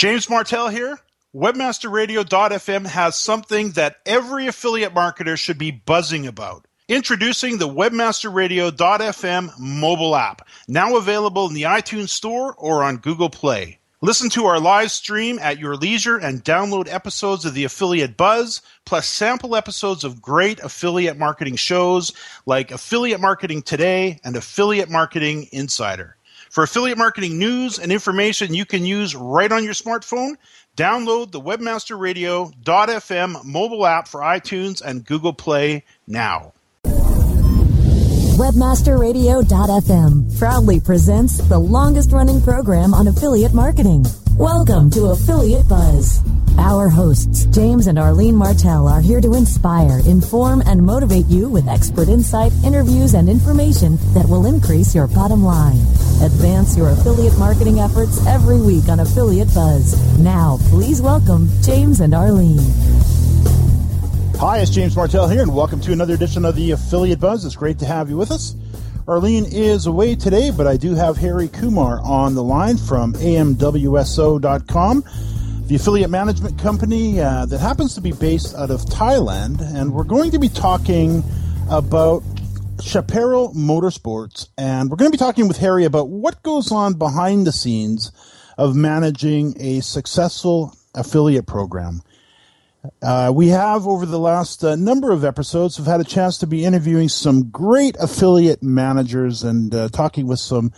James Martell here. Webmasterradio.fm has something that every affiliate marketer should be buzzing about. Introducing the Webmasterradio.fm mobile app, now available in the iTunes Store or on Google Play. Listen to our live stream at your leisure and download episodes of the Affiliate Buzz, plus sample episodes of great affiliate marketing shows like Affiliate Marketing Today and Affiliate Marketing Insider. For affiliate marketing news and information you can use right on your smartphone, download the webmasterradio.fm mobile app for iTunes and Google Play now. Webmasterradio.fm proudly presents the longest running program on affiliate marketing. Welcome to Affiliate Buzz. Our hosts, James and Arlene Martell, are here to inspire, inform, and motivate you with expert insight, interviews, and information that will increase your bottom line. Advance your affiliate marketing efforts every week on Affiliate Buzz. Now, please welcome James and Arlene. Hi, it's James Martell here, and welcome to another edition of the Affiliate Buzz. It's great to have you with us. Arlene is away today, but I do have Harry Kumar on the line from amwso.com, the affiliate management company uh, that happens to be based out of Thailand. And we're going to be talking about Chaparral Motorsports. And we're going to be talking with Harry about what goes on behind the scenes of managing a successful affiliate program. Uh, we have, over the last uh, number of episodes, have had a chance to be interviewing some great affiliate managers and uh, talking with some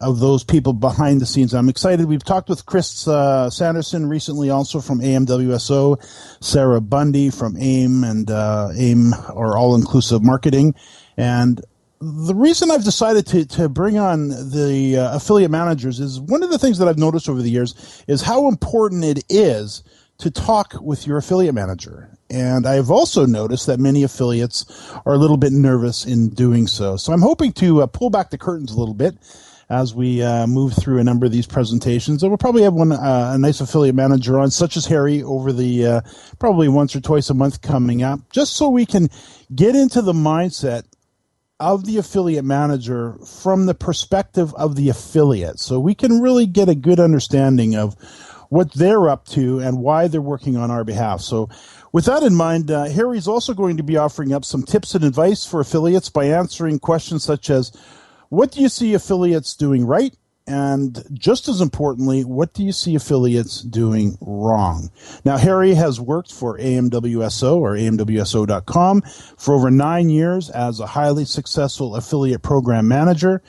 of those people behind the scenes. I'm excited. We've talked with Chris uh, Sanderson recently, also from AMWSO, Sarah Bundy from AIM and uh, AIM or All Inclusive Marketing, and the reason I've decided to, to bring on the uh, affiliate managers is one of the things that I've noticed over the years is how important it is to talk with your affiliate manager. And I've also noticed that many affiliates are a little bit nervous in doing so. So I'm hoping to uh, pull back the curtains a little bit as we uh, move through a number of these presentations. And we'll probably have one uh, a nice affiliate manager on, such as Harry, over the uh, probably once or twice a month coming up, just so we can get into the mindset of the affiliate manager from the perspective of the affiliate. So we can really get a good understanding of what they're up to and why they're working on our behalf. So, with that in mind, uh, Harry's also going to be offering up some tips and advice for affiliates by answering questions such as what do you see affiliates doing right? And just as importantly, what do you see affiliates doing wrong? Now, Harry has worked for AMWSO or AMWSO.com for over nine years as a highly successful affiliate program manager.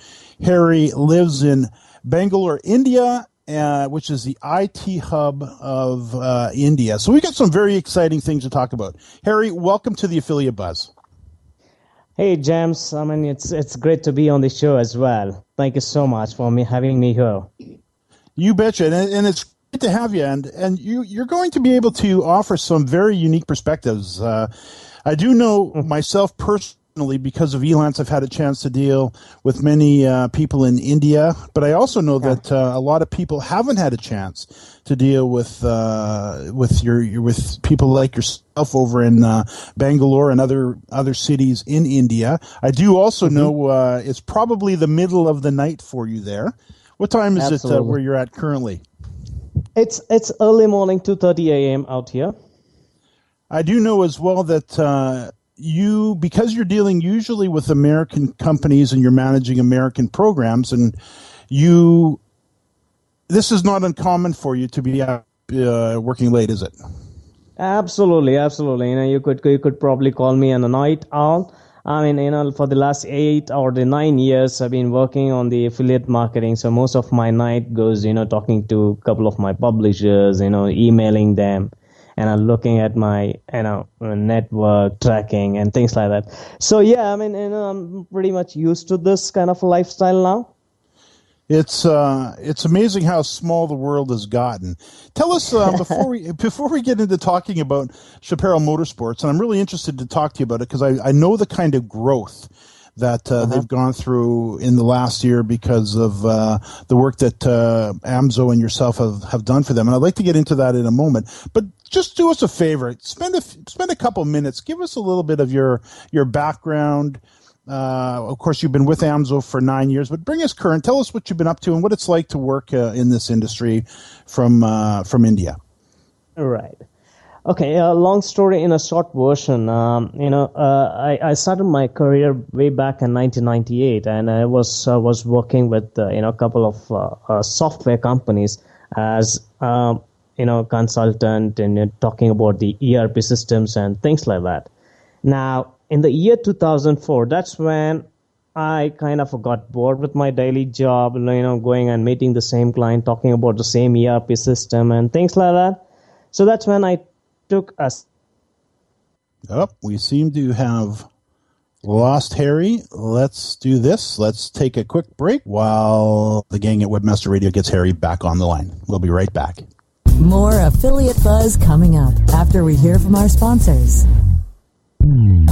Harry lives in Bangalore, India, uh, which is the IT hub of uh, India. So we got some very exciting things to talk about. Harry, welcome to the Affiliate Buzz. Hey James, I mean it's it's great to be on the show as well. Thank you so much for me having me here. You betcha, and, and it's great to have you. And and you you're going to be able to offer some very unique perspectives. Uh, I do know mm. myself personally because of Elance, I've had a chance to deal with many uh, people in India, but I also know yeah. that uh, a lot of people haven't had a chance to deal with uh, with your, your, with people like yourself over in uh, Bangalore and other other cities in India. I do also mm-hmm. know uh, it's probably the middle of the night for you there. What time is uh, Absolutely. it where you're at currently? It's it's early morning, two thirty a.m. out here. I do know as well that you because you're dealing usually with American companies and you're managing American programs and you this is not uncommon for you to be uh, working late, is it? Absolutely, absolutely. You know, you could you could probably call me a night owl. I mean, you know, for the last eight or the nine years, I've been working on the affiliate marketing. So most of my night goes, you know, talking to a couple of my publishers, you know, emailing them, and I'm looking at my you know network tracking and things like that. So yeah, I mean you know I'm pretty much used to this kind of lifestyle now. It's uh, it's amazing how small the world has gotten. Tell us uh, before we before we get into talking about Chaparral Motorsports, and I'm really interested to talk to you about it because I, I know the kind of growth that uh, uh-huh. they've gone through in the last year because of uh, the work that uh, Amzo and yourself have, have done for them. And I'd like to get into that in a moment. But just do us a favor. Spend a spend a couple minutes. Give us a little bit of your your background Uh, of course, you've been with AMSO for nine years, but bring us current. Tell us what you've been up to and what it's like to work uh, in this industry from uh, from India. Right. Okay. A long story in a short version. Um, you know, uh, I, I, started my career way back in 1998, and I was was working with uh, you know a couple of software companies as um, you know consultant and talking about the ERP systems and things like that. Now in the year 2004, that's when I kind of got bored with my daily job, you know, going and meeting the same client, talking about the same ERP system and things like that. So that's when I took a. Oh, we seem to have lost Harry. Let's do this. Let's take a quick break while the gang at Webmaster Radio gets Harry back on the line. We'll be right back. More affiliate buzz coming up after we hear from our sponsors.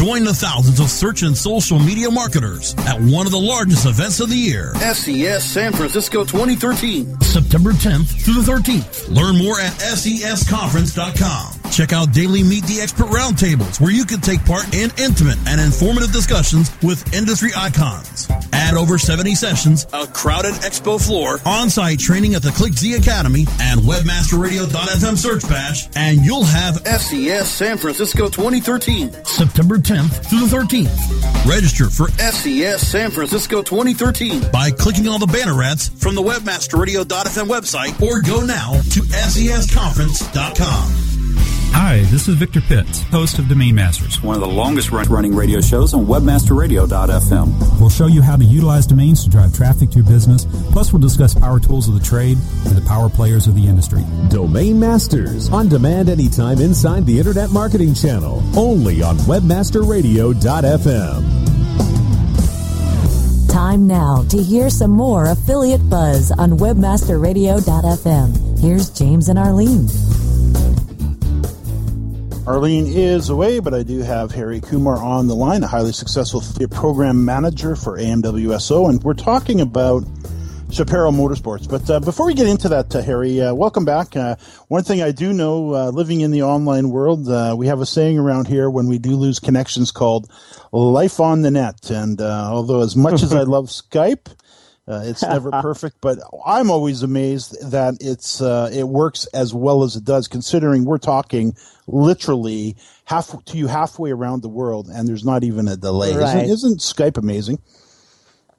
Join the thousands of search and social media marketers at one of the largest events of the year. SES San Francisco 2013. September 10th through the 13th. Learn more at sesconference.com. Check out daily Meet the Expert roundtables where you can take part in intimate and informative discussions with industry icons. Add over 70 sessions, a crowded expo floor, on-site training at the ClickZ Academy, and webmasterradio.fm search bash, and you'll have SES San Francisco 2013. September 10th through the 13th. Register for SES San Francisco 2013 by clicking on the banner ads from the webmasterradio.fm website or go now to sesconference.com. Hi, this is Victor Pitts, host of Domain Masters, one of the longest running radio shows on webmasterradio.fm. We'll show you how to utilize domains to drive traffic to your business, plus we'll discuss power tools of the trade and the power players of the industry. Domain Masters, on demand anytime inside the Internet Marketing Channel, only on webmasterradio.fm. Time now to hear some more affiliate buzz on webmasterradio.fm. Here's James and Arlene. Arlene is away, but I do have Harry Kumar on the line, a highly successful program manager for AMWSO, and we're talking about Chaparral Motorsports. But uh, before we get into that, uh, Harry, uh, welcome back. Uh, one thing I do know, uh, living in the online world, uh, we have a saying around here when we do lose connections called life on the net. And although as much as I love Skype, uh, it's never perfect, but I'm always amazed that it's uh, it works as well as it does, considering we're talking literally half to you halfway around the world, and there's not even a delay. Right. Isn't, isn't Skype amazing?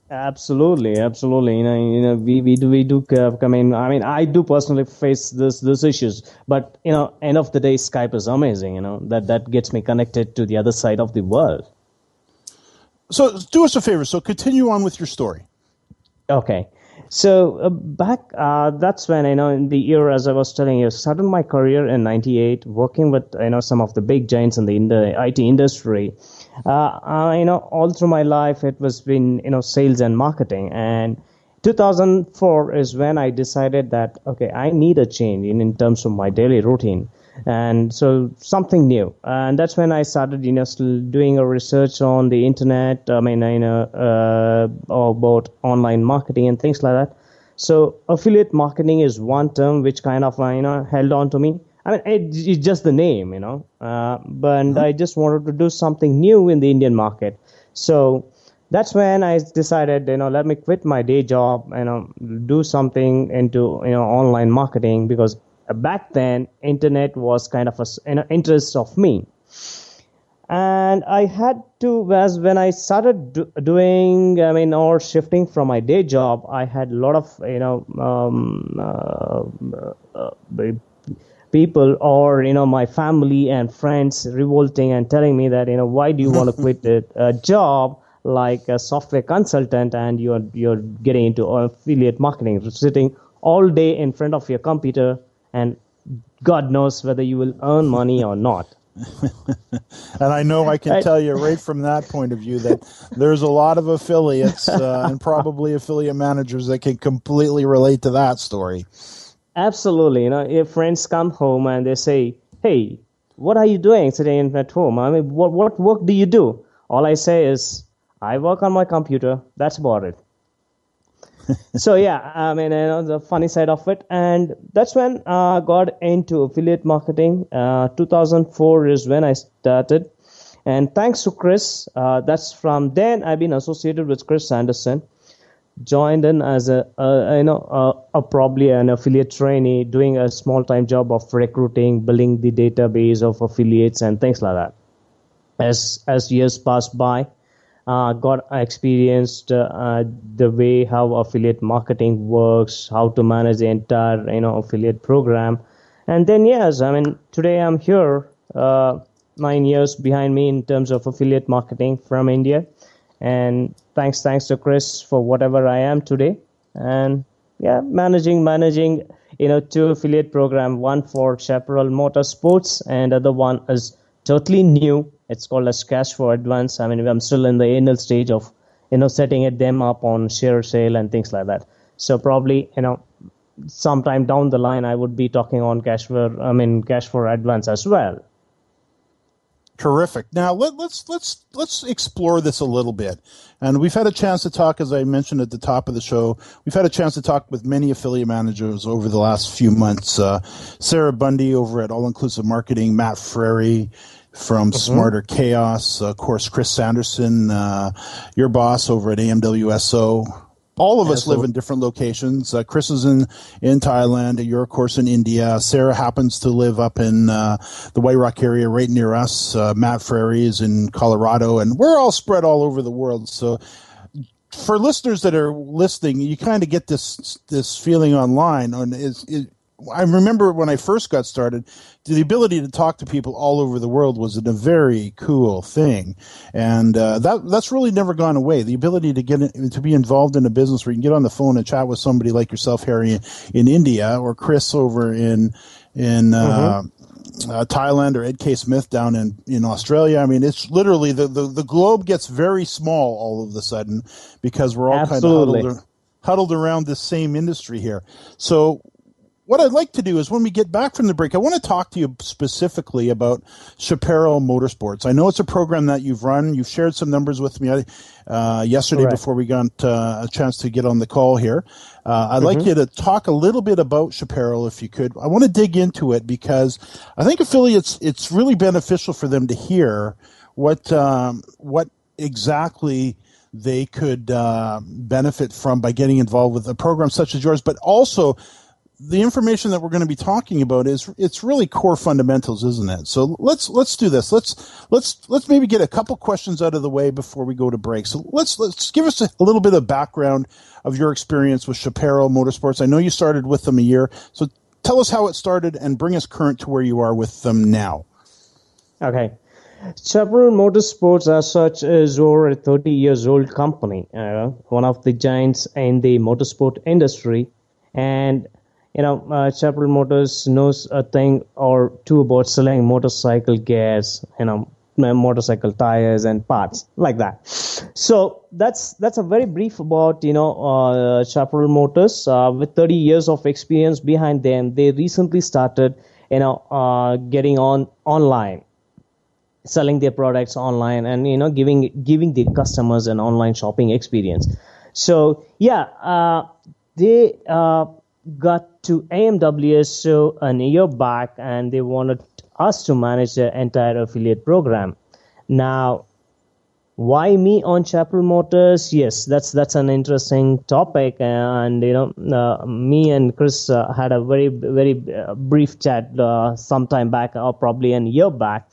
Absolutely, absolutely. You know, you know, we, we do we do come in. I mean, I do personally face this this issues, but you know, end of the day, Skype is amazing. You know, that that gets me connected to the other side of the world. So, do us a favor. So, continue on with your story. Okay. So uh, back, uh, that's when you know in the year as I was telling you, started my career in '98, working with you know some of the big giants in the, in the IT industry. Uh, you know, all through my life, it was been you know sales and marketing. And 2004 is when I decided that okay, I need a change in, in terms of my daily routine and so something new. And that's when i started you know doing a research on the internet. I mean you know uh, about online marketing and things like that. So affiliate marketing is one term which kind of you know held on to me. I mean it, it's just the name you know. Uh, but mm-hmm. i just wanted to do something new in the indian market. So that's when I decided, you know, let me quit my day job, you know, do something into, you know, online marketing because back then internet was kind of a, an interest of me. And I had to as when I started do, doing I mean or shifting from my day job I had a lot of you know um, uh, uh, people or you know my family and friends revolting and telling me that you know why do you want to quit a, a job like a software consultant and you're you're getting into affiliate marketing sitting all day in front of your computer and god knows whether you will earn money or not and I know I can tell you right from that point of view that there's a lot of affiliates uh, and probably affiliate managers that can completely relate to that story. Absolutely. You know, if friends come home and they say, "Hey, what are you doing today at home? I mean, what what work do you do?" All I say is, "I work on my computer." That's about it so yeah, I mean, you know, the funny side of it, and that's when I uh, got into affiliate marketing. Uh, 2004 is when I started, and thanks to Chris, uh, that's from then I've been associated with Chris Sanderson. Joined in as a, a you know a, a, probably an affiliate trainee, doing a small time job of recruiting, building the database of affiliates and things like that. As as years passed by, uh, got experienced uh, the way how affiliate marketing works, how to manage the entire you know affiliate program, and then yes, I mean today I'm here, uh, nine years behind me in terms of affiliate marketing from India, and thanks thanks to Chris for whatever I am today, and yeah, managing managing you know two affiliate program, one for Chaparral Motorsports and the other one is totally new it's called as cash for advance. I mean, I'm still in the anal stage of, you know, setting it them up on ShareASale and things like that. So probably, you know, sometime down the line, I would be talking on cash for, I mean, cash for advance as well. Terrific. Now let, let's let's let's explore this a little bit, and we've had a chance to talk, as I mentioned at the top of the show. We've had a chance to talk with many affiliate managers over the last few months. Uh, Sarah Bundy over at All Inclusive Marketing, Matt Frary, from mm-hmm. Smarter Chaos. Of course, Chris Sanderson, uh, your boss over at AMWSO. All of us live in different locations. Uh, Chris is in, in Thailand. You're, of course, in India. Sarah happens to live up in uh, the White Rock area right near us. Uh, Matt Frary is in Colorado, and we're all spread all over the world. So, for listeners that are listening, you kind of get this this feeling online on is, is I remember when I first got started, the ability to talk to people all over the world was a very cool thing, and uh, that that's really never gone away. The ability to get in, to be involved in a business where you can get on the phone and chat with somebody like yourself, Harry, in India, or Chris over in in. Uh, mm-hmm. Uh, Thailand or Ed K. Smith down in, in Australia. I mean, it's literally the, the, the globe gets very small all of a sudden because we're all Absolutely. kind of huddled, huddled around this same industry here. So what I'd like to do is when we get back from the break, I want to talk to you specifically about Chaparral Motorsports. I know it's a program that you've run. You've shared some numbers with me uh, yesterday Correct. before we got uh, a chance to get on the call here. Uh, I'd mm-hmm. like you to talk a little bit about Chaparral, if you could. I want to dig into it because I think affiliates, it's really beneficial for them to hear what um, what exactly they could uh, benefit from by getting involved with a program such as yours, but also the information that we're going to be talking about is it's really core fundamentals, isn't it? So let's let's do this. Let's let's let's maybe get a couple questions out of the way before we go to break. So let's let's give us a, a little bit of background of your experience with Chaparral Motorsports. I know you started with them a year, so tell us how it started and bring us current to where you are with them now. Okay. Chaparral Motorsports, as such, is over a 30 years old company, uh, one of the giants in the motorsport industry, and you know, uh, Chaparral Motors knows a thing or two about selling motorcycle gears, you know, motorcycle tires and parts like that. So that's that's a very brief about you know uh, Motors uh, with 30 years of experience behind them. They recently started you know uh, getting on online selling their products online and you know giving giving the customers an online shopping experience so yeah uh, they uh, got to AMWS AMWSO a year back and they wanted us to manage the entire affiliate program. Now, why me on Chaparral Motors? Yes, that's that's an interesting topic, and you know, uh, me and Chris uh, had a very very uh, brief chat uh, some time back, or probably a year back,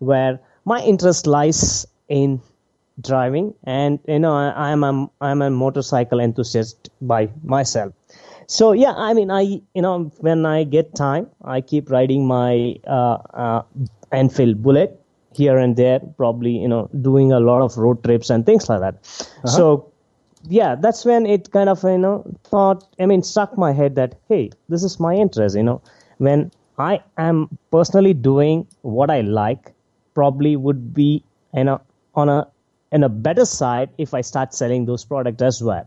where my interest lies in driving, and you know, I, I'm a I'm a motorcycle enthusiast by myself. So yeah, I mean, I you know, when I get time, I keep riding my uh, uh, Enfield Bullet here and there, probably you know, doing a lot of road trips and things like that. Uh-huh. So yeah, that's when it kind of you know thought. I mean, struck my head that hey, this is my interest. You know, when I am personally doing what I like, probably would be you know on a in a better side if I start selling those products as well.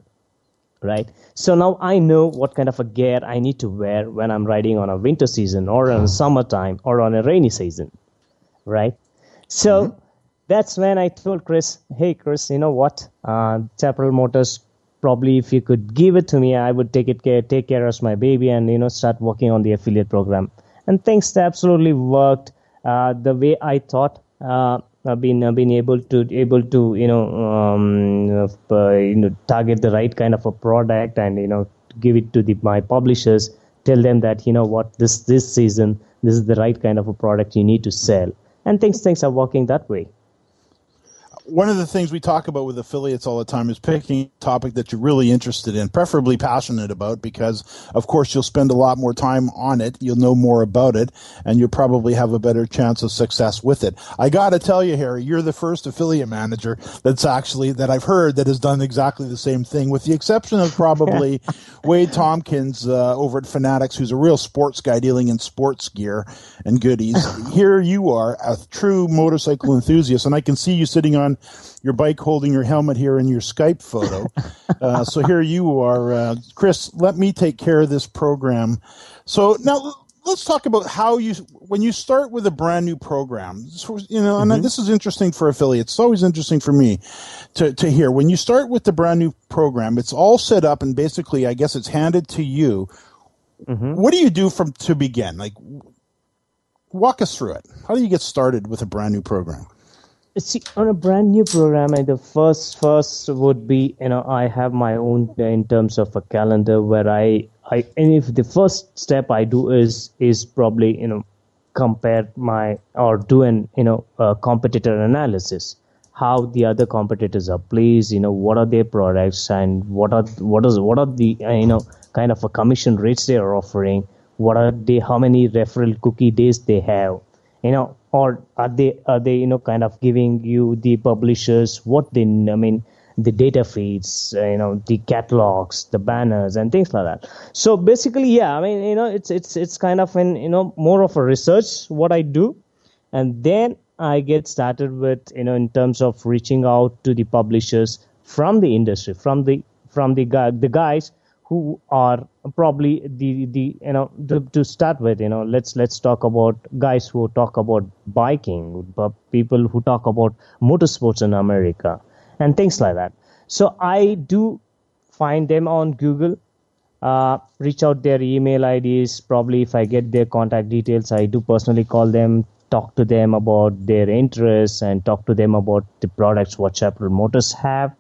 Right. So now I know what kind of a gear I need to wear when I'm riding on a winter season or on a summertime or on a rainy season. Right. So mm-hmm that's when I told Chris, hey, Chris, you know what? Uh, Chaparral Motors, probably if you could give it to me, I would take it care, take care of my baby and, you know, start working on the affiliate program. And things absolutely worked uh, the way I thought. Uh, been I've been able to able to you know um, uh, you know target the right kind of a product and you know give it to the my publishers. Tell them that you know what this this season this is the right kind of a product you need to sell, and things things are working that way one of the things we talk about with affiliates all the time is picking a topic that you're really interested in, preferably passionate about, because of course you'll spend a lot more time on it, you'll know more about it, and you'll probably have a better chance of success with it. I got to tell you, Harry, you're the first affiliate manager that's actually that I've heard that has done exactly the same thing, with the exception of probably Wade Tompkins uh, over at Fanatics, who's a real sports guy dealing in sports gear and goodies. Here you are, a true motorcycle enthusiast, and I can see you sitting on your bike holding your helmet here in your Skype photo. Uh, so here you are. Uh, Chris, let me take care of this program. So now let's talk about how you, when you start with a brand new program, you know, and mm-hmm. this is interesting for affiliates. It's always interesting for me to, to hear. When you start with the brand new program, it's all set up and basically, I guess it's handed to you. Mm-hmm. What do you do from to begin? Like, walk us through it. How do you get started with a brand new program? See on a brand new program the first first would be you know i have my own in terms of a calendar where i i and if the first step i do is is probably you know compare my or do an you know competitor analysis. How the other competitors are placed you know what are their products and what are what is what are the you know kind of a commission rates they are offering. What are they how many referral cookie days they have. You know or are they are they you know kind of giving you the publishers what they i mean the data feeds uh, you know the catalogs the banners and things like that. So basically yeah i mean you know it's it's it's kind of an you know more of a research what i do. And then i get started with you know in terms of reaching out to the publishers from the industry from the from the the guys who are probably the the you know to, to start with you know let's let's talk about guys who talk about biking people who talk about motorsports in america and things like that. So i do find them on google uh, reach out their email ids probably if i get their contact details i do personally call them talk to them about their interests and talk to them about the products what Chaparral Motors have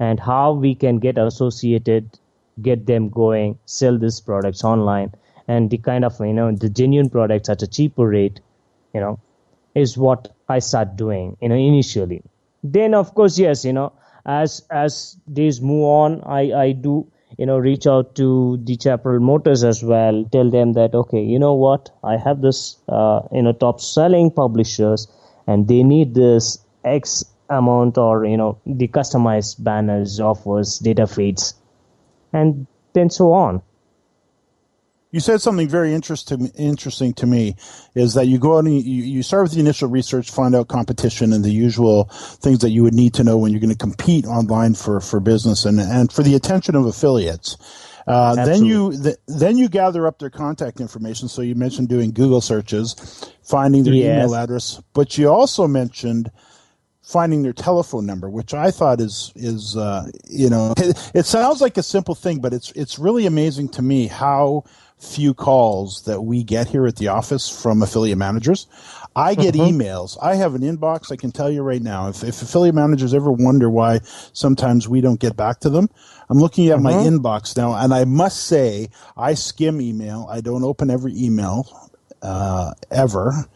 and how we can get associated get them going, sell these products online, and the kind of you know the genuine products at a cheaper rate, you know, is what I start doing, you know, initially. Then of course, yes, you know, as as days move on, I I do you know reach out to the Chaparral Motors as well, tell them that okay, you know what, I have this uh, you know top selling publishers, and they need this X amount or you know the customized banners, offers, data feeds and then so on. You said something very interesting. Interesting to me is that you go out and you, you start with the initial research, find out competition and the usual things that you would need to know when you're going to compete online for, for business and and for the attention of affiliates. Uh, then you th- then you gather up their contact information. So you mentioned doing Google searches, finding their yes. email address, but you also mentioned finding their telephone number, which I thought is is uh, you know it, it, sounds like a simple thing, but it's it's really amazing to me how few calls that we get here at the office from affiliate managers. I get mm-hmm. emails. I have an inbox. I can tell you right now. If, if affiliate managers ever wonder why sometimes we don't get back to them, I'm looking at mm-hmm. my inbox now, and I must say I skim email. I don't open every email uh, ever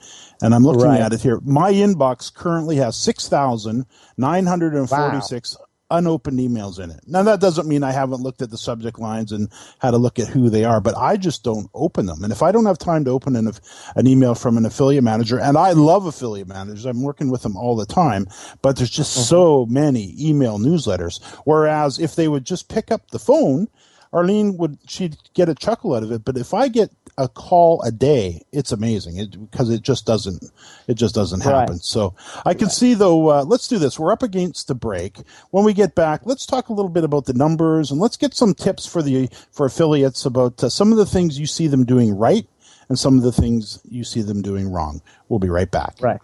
And I'm looking right. at it here. My inbox currently has 6,946 wow. unopened emails in it. Now, that doesn't mean I haven't looked at the subject lines and had a look at who they are, but I just don't open them. And if I don't have time to open an, an email from an affiliate manager, and I love affiliate managers, I'm working with them all the time, but there's just mm-hmm. so many email newsletters. Whereas if they would just pick up the phone, Arlene would she'd get a chuckle out of it. But if I get a call a day, it's amazing it, because it just doesn't it just doesn't happen. Right. So I can right. see though. Uh, let's do this. We're up against the break. When we get back, let's talk a little bit about the numbers and let's get some tips for the for affiliates about uh, some of the things you see them doing right and some of the things you see them doing wrong. We'll be right back. Right.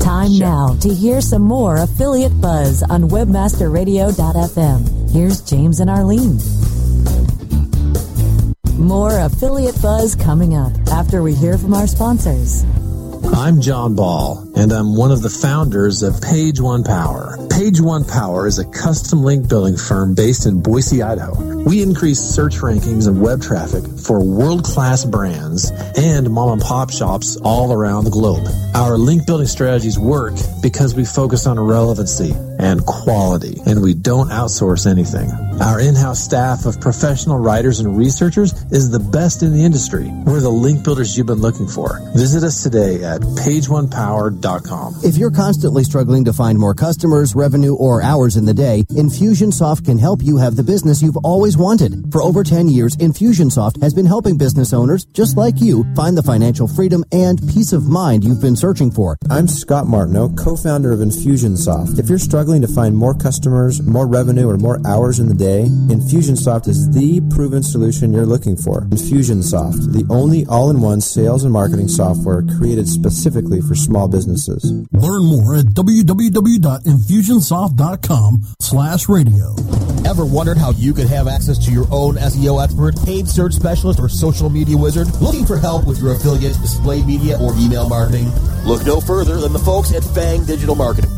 Time sure. now to hear some more affiliate buzz on webmasterradio.fm. Here's James and Arlene. More affiliate buzz coming up after we hear from our sponsors. I'm John Ball, and I'm one of the founders of Page One Power. Page One Power is a custom link building firm based in Boise, Idaho. We increase search rankings and web traffic for world class brands and mom and pop shops all around the globe. Our link building strategies work because we focus on relevancy and quality, and we don't outsource anything. Our in-house staff of professional writers and researchers is the best in the industry. We're the link builders you've been looking for. Visit us today at pageonepower.com. If you're constantly struggling to find more customers, revenue, or hours in the day, Infusionsoft can help you have the business you've always wanted. For over 10 years, Infusionsoft has been helping business owners just like you find the financial freedom and peace of mind you've been searching for. I'm Scott Martineau, co-founder of Infusionsoft. If you're struggling to find more customers, more revenue, or more hours in the day, Infusionsoft is the proven solution you're looking for. Infusionsoft, the only all-in-one sales and marketing software created specifically for small businesses. Learn more at www.infusionsoft.com slash radio. Ever wondered how you could have access to your own SEO expert, paid search specialist, or social media wizard? Looking for help with your affiliate, display media, or email marketing? Look no further than the folks at Fang Digital Marketing.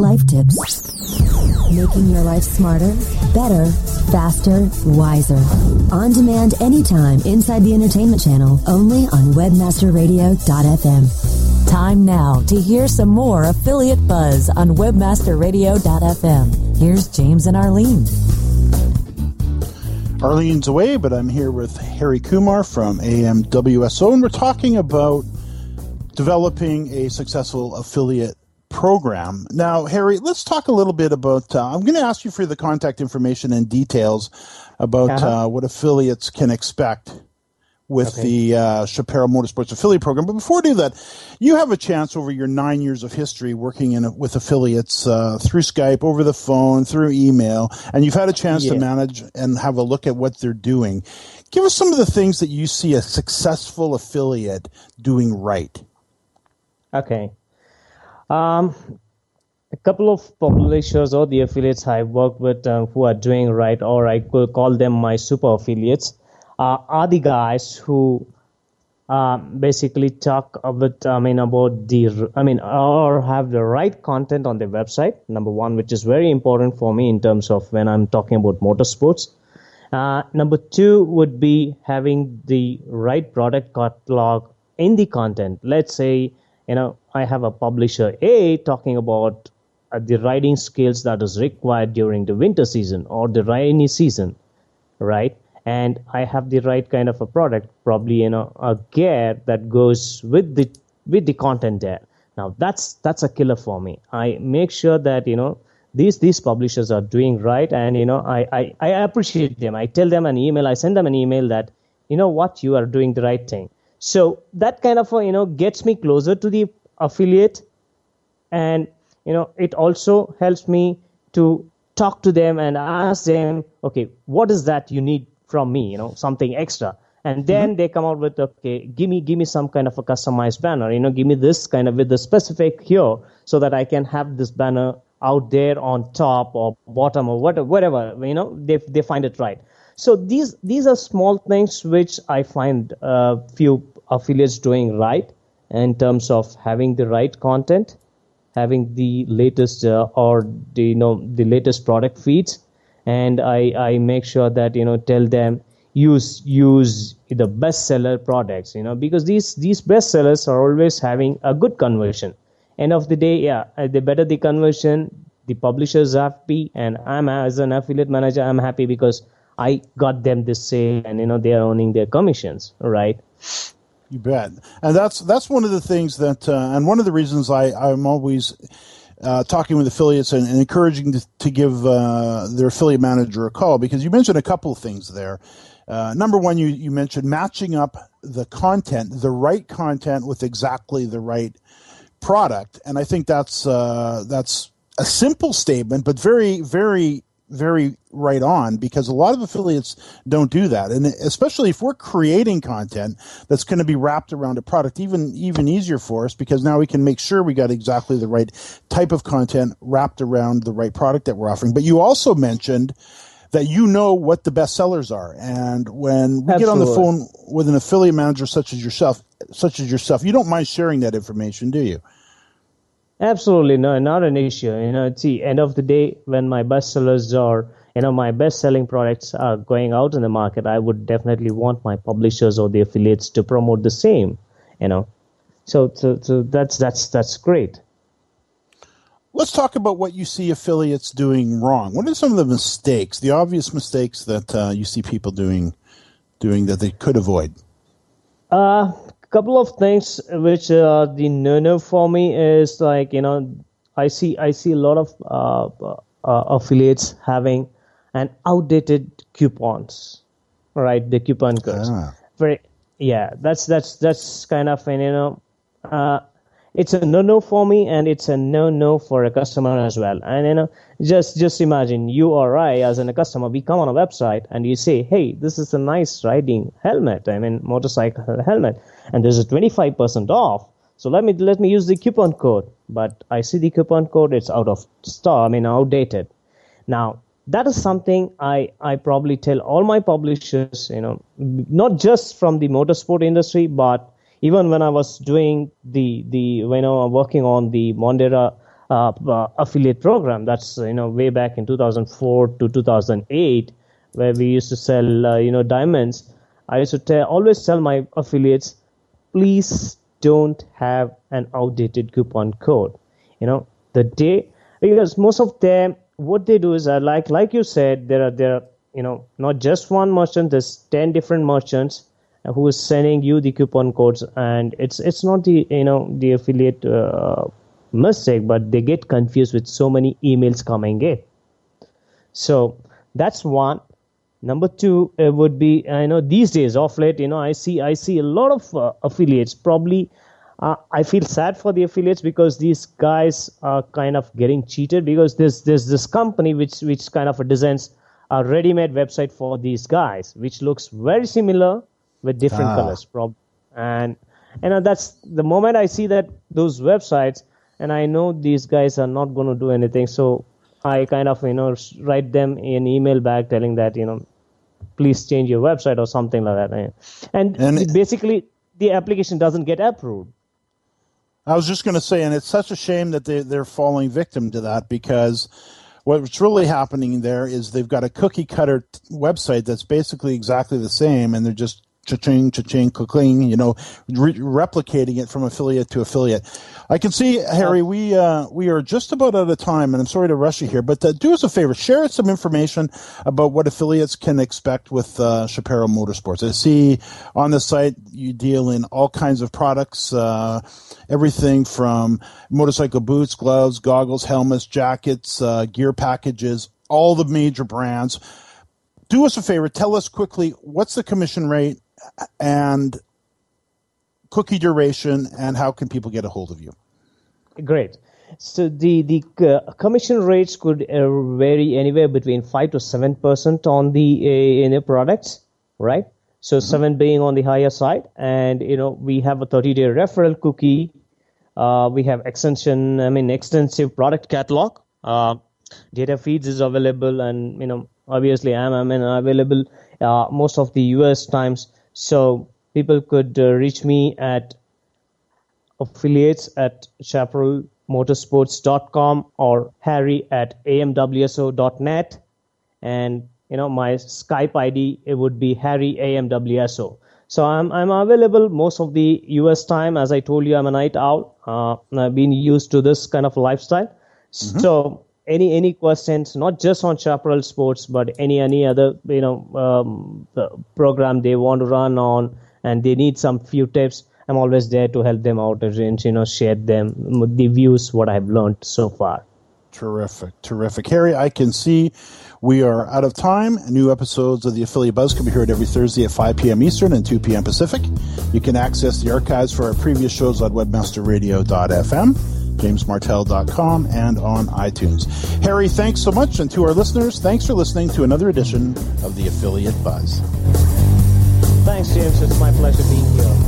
Life tips. Making your life smarter, better, faster, wiser. On demand anytime inside the entertainment channel, only on webmasterradio.fm. Time now to hear some more affiliate buzz on webmasterradio.fm. Here's James and Arlene. Arlene's away, but I'm here with Harry Kumar from AMWSO, and we're talking about developing a successful affiliate program. Now, Harry, let's talk a little bit about. Uh, I'm going to ask you for the contact information and details about uh-huh. uh, what affiliates can expect with okay. the uh, Chaparral Motorsports affiliate program. But before we do that, you have a chance over your nine years of history working in with affiliates uh, through Skype, over the phone, through email, and you've had a chance yeah. to manage and have a look at what they're doing. Give us some of the things that you see a successful affiliate doing right. Okay. Um, a couple of publishers or the affiliates I've worked with um, who are doing right, or I could call them my super affiliates, uh, are the guys who uh, basically talk a bit, I mean, about the, I mean, or have the right content on their website. Number one, which is very important for me in terms of when I'm talking about motorsports. Uh, number two would be having the right product catalog in the content. Let's say, you know, I have a publisher A talking about uh, the riding skills that is required during the winter season or the rainy season, right? And I have the right kind of a product, probably you know a gear that goes with the with the content there. Now that's that's a killer for me. I make sure that you know these these publishers are doing right, and you know I I, I appreciate them. I tell them an email, I send them an email that you know what you are doing the right thing. So that kind of you know gets me closer to the affiliate. And you know it also helps me to talk to them and ask them okay what is that you need from me you know something extra? And then mm-hmm. they come out with okay give me give me some kind of a customized banner you know give me this kind of with the specific here so that i can have this banner out there on top or bottom or whatever whatever you know they, they find it right so these these are small things which i find a uh, few affiliates doing right in terms of having the right content having the latest uh, or the you know the latest product feeds. And i i make sure that you know tell them use use the bestseller products you know because these these bestsellers are always having a good conversion. End of the day yeah uh, the better the conversion the publishers are happy and i'm as an affiliate manager i'm happy because i got them this sale and you know they are owning their commissions right? You bet. And that's that's one of the things that uh, and one of the reasons i i'm always uh, talking with affiliates and, and encouraging to, to give uh, their affiliate manager a call because you mentioned a couple of things there. Uh, number one, you, you mentioned matching up the content, the right content with exactly the right product, and I think that's uh, that's a simple statement, but very very very right on because a lot of affiliates don't do that and especially if we're creating content that's going to be wrapped around a product even even easier for us because now we can make sure we got exactly the right type of content wrapped around the right product that we're offering but you also mentioned that you know what the best sellers are. And when we Absolutely. get on the phone with an affiliate manager such as yourself, such as yourself, you don't mind sharing that information, do you? Absolutely, no, not an issue. You know, it's the end of the day when my best sellers are, you know, my best selling products are going out in the market. I would definitely want my publishers or the affiliates to promote the same. You know, so so, so that's that's that's great. Let's talk about what you see affiliates doing wrong. What are some of the mistakes, the obvious mistakes that uh, you see people doing, doing that they could avoid? Uh, couple of things which are the no-no for me is like you know I see I see a lot of uh, uh, affiliates having an outdated coupons, right? The coupon codes. Ah. Very yeah, that's that's that's kind of an you know uh, it's a no no for me and it's a no no for a customer as well. And you know just just imagine you or i as a customer we come on a website and you say hey this is a nice riding helmet i mean motorcycle helmet and there's a 25% off. So let me let me use the coupon code. But i see the coupon code it's out of stock i mean outdated. Now that is something I, I probably tell all my publishers, you know, not just from the motorsport industry, but even when I was doing the the you know working on the Mondera uh, uh, affiliate program, that's you know way back in 2004 to 2008, where we used to sell uh, you know diamonds. I used to tell, always tell my affiliates, please don't have an outdated coupon code. You know the day because most of them what they do is uh, like like you said there are there are you know not just one merchant there's 10 different merchants who is sending you the coupon codes. And it's it's not the you know the affiliate uh, mistake but they get confused with so many emails coming in. So that's one. Number two would be i know these days off late you know i see i see a lot of uh, affiliates. Probably uh, I feel sad for the affiliates because these guys are kind of getting cheated because there's there's this company which which kind of designs a ready-made website for these guys which looks very similar with different ah. colors. Prob- and you know that's the moment I see that those websites, and I know these guys are not going to do anything. So I kind of you know write them an email back telling that you know please change your website or something like that. And, and basically the application doesn't get approved. I was just going to say, and it's such a shame that they, they're falling victim to that because what's really happening there is they've got a cookie cutter website that's basically exactly the same, and they're just cha-ching, cha-ching, cling, you know, re- replicating it from affiliate to affiliate. I can see, Harry, we uh, we are just about out of time, and I'm sorry to rush you here, but uh, do us a favor, share some information about what affiliates can expect with uh, Chaparral Motorsports. I see on the site you deal in all kinds of products, uh, everything from motorcycle boots, gloves, goggles, helmets, jackets, uh, gear packages, all the major brands do us a favor. Tell us quickly what's the commission rate and cookie duration, and how can people get a hold of you? Great. So the the uh, commission rates could uh, vary anywhere between five to seven percent on the uh, in the products, right? So seven being on the higher side, and you know we have a 30-day referral cookie. Uh, we have extension, I mean extensive product catalog. Uh, data feeds is available, and you know obviously I'm, I'm available uh, most of the US times. So people could uh, reach me at affiliates at chaparralmotorsports.com or harry at amwso.net and you know my skype id it would be harry amwso so i'm i'm available most of the us time. As i told you i'm a night owl. Uh, i've been used to this kind of lifestyle. Mm-hmm. so any any questions not just on chaparral sports but any any other you know um, program they want to run on and they need some few tips i'm always there to help them out and you know share them the views what i've learned so far terrific terrific harry i can see we are out of time. New episodes of the Affiliate Buzz can be heard every Thursday at 5 p.m. Eastern and 2 p.m. Pacific. You can access the archives for our previous shows on webmasterradio.fm, jamesmartell.com, and on iTunes. Harry, thanks so much. And to our listeners, thanks for listening to another edition of the Affiliate Buzz. Thanks, James. It's my pleasure being here.